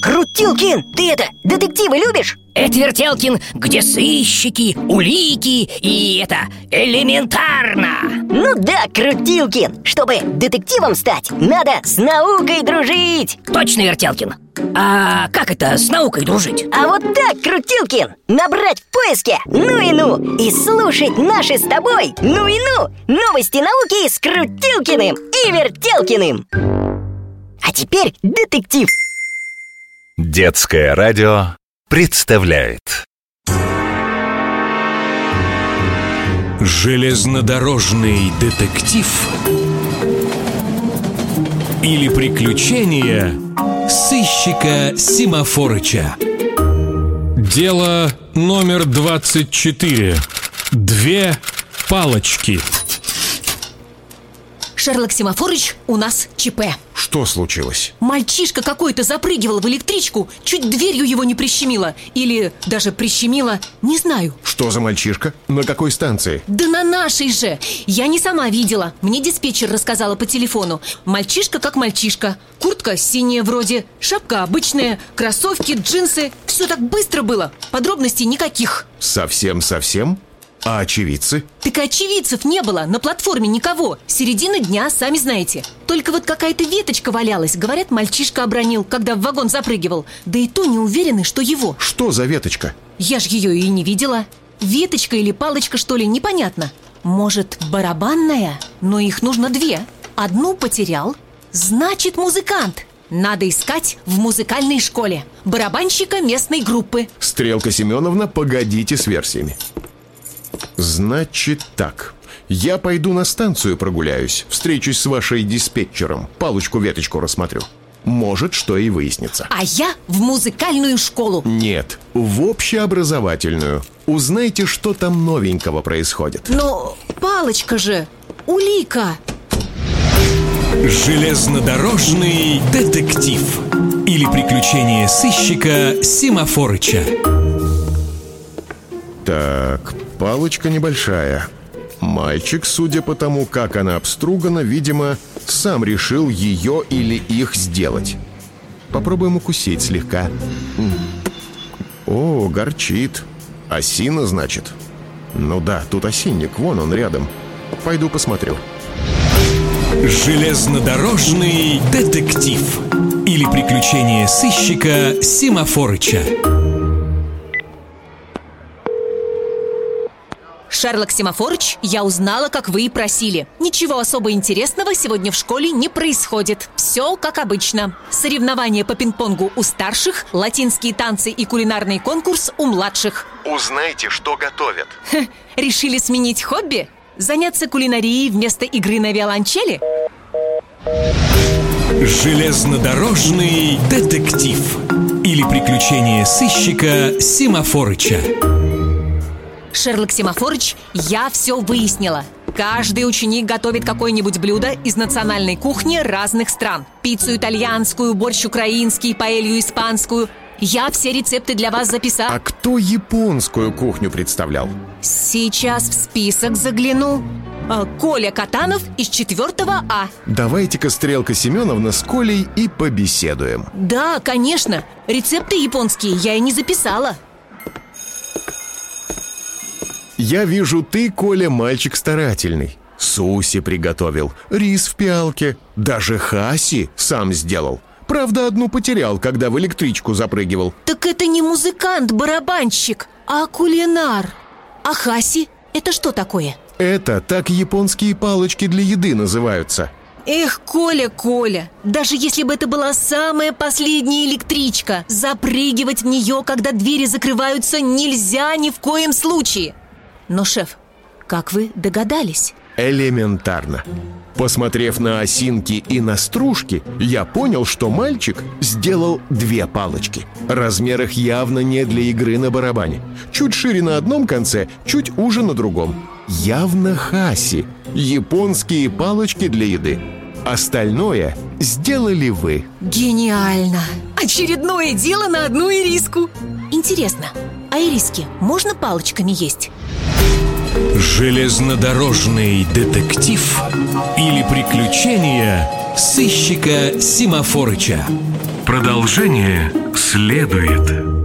Крутилкин, ты это, детективы любишь? Это Вертелкин, где сыщики, улики и это элементарно. Ну да, Крутилкин, чтобы детективом стать, надо с наукой дружить. Точно, Вертелкин. А как это с наукой дружить? А вот так, Крутилкин, набрать в поиске «ну и ну» И слушать наши с тобой «ну и ну» Новости науки с Крутилкиным и Вертелкиным. А теперь детектив Детское радио представляет. Железнодорожный детектив Или приключения сыщика Симафорыча? Дело номер 24 Две палочки Шерлок Симафорыч, у нас ЧП Что случилось? Мальчишка какой-то запрыгивал в электричку Чуть дверью его не прищемило Или даже прищемило, не знаю Что за мальчишка? На какой станции? Да на нашей же Я не сама видела Мне диспетчер рассказала по телефону Мальчишка как мальчишка Куртка синяя вроде Шапка обычная Кроссовки, джинсы Все так быстро было Подробностей никаких Совсем-совсем? А очевидцы? Так очевидцев не было, на платформе никого. Середина дня, сами знаете. Только вот какая-то веточка валялась. Говорят, мальчишка обронил, когда в вагон запрыгивал. Да и то не уверены, что его. Что за веточка? Я ж ее и не видела. Веточка или палочка, что ли, непонятно. Может, барабанная? Но их нужно две. Одну потерял. Значит, музыкант. Надо искать в музыкальной школе Барабанщика местной группы. Стрелка Семеновна, погодите с версиями Значит так. Я пойду на станцию прогуляюсь Встречусь с вашей диспетчером Палочку-веточку рассмотрю. Может, что и выяснится. А я в музыкальную школу. Нет, в общеобразовательную. Узнайте, что там новенького происходит. Но палочка же, улика. Железнодорожный детектив. Или приключения сыщика Симафорыча Так, палочка небольшая. Мальчик, судя по тому, как она обстругана, видимо, сам решил ее или их сделать. Попробуем укусить слегка. О, горчит. Осина, значит? Ну да, тут осинник, вон он рядом. Пойду посмотрю. Железнодорожный детектив. Или приключения сыщика Симафорыча Шерлок Симафорыч, я узнала, как вы и просили. Ничего особо интересного сегодня в школе не происходит. Все как обычно. Соревнования по пинг-понгу у старших Латинские танцы и кулинарный конкурс у младших. Узнайте, что готовят. Хе, Решили сменить хобби? Заняться кулинарией вместо игры на виолончели? Железнодорожный детектив. Или приключения сыщика Симафорыча Шерлок Симафорыч, я все выяснила. Каждый ученик готовит какое-нибудь блюдо из национальной кухни разных стран. Пиццу итальянскую, борщ украинский, паэлью испанскую. Я все рецепты для вас записала А кто японскую кухню представлял? Сейчас в список загляну. А, Коля Катанов из 4 А. Давайте-ка Стрелка Семеновна с Колей и побеседуем. Да, конечно. Рецепты японские я и не записала Я вижу, ты, Коля, мальчик старательный Суси приготовил, рис в пиалке Даже хаси сам сделал Правда, одну потерял, когда в электричку запрыгивал Так это не музыкант-барабанщик, а кулинар А хаси? Это что такое? Это так японские палочки для еды называются Эх, Коля, Коля, даже если бы это была самая последняя электричка, запрыгивать в нее, когда двери закрываются, нельзя ни в коем случае. Но, шеф, как вы догадались? Элементарно Посмотрев на осинки и на стружки, я понял, что мальчик сделал две палочки. Размер их явно не для игры на барабане. Чуть шире на одном конце, чуть уже на другом. Явно хаси. Японские палочки для еды. Остальное сделали вы. Гениально! Очередное дело на одну ириску. Интересно, а ириски можно палочками есть? Железнодорожный детектив Или приключения сыщика Симафорыча Продолжение следует.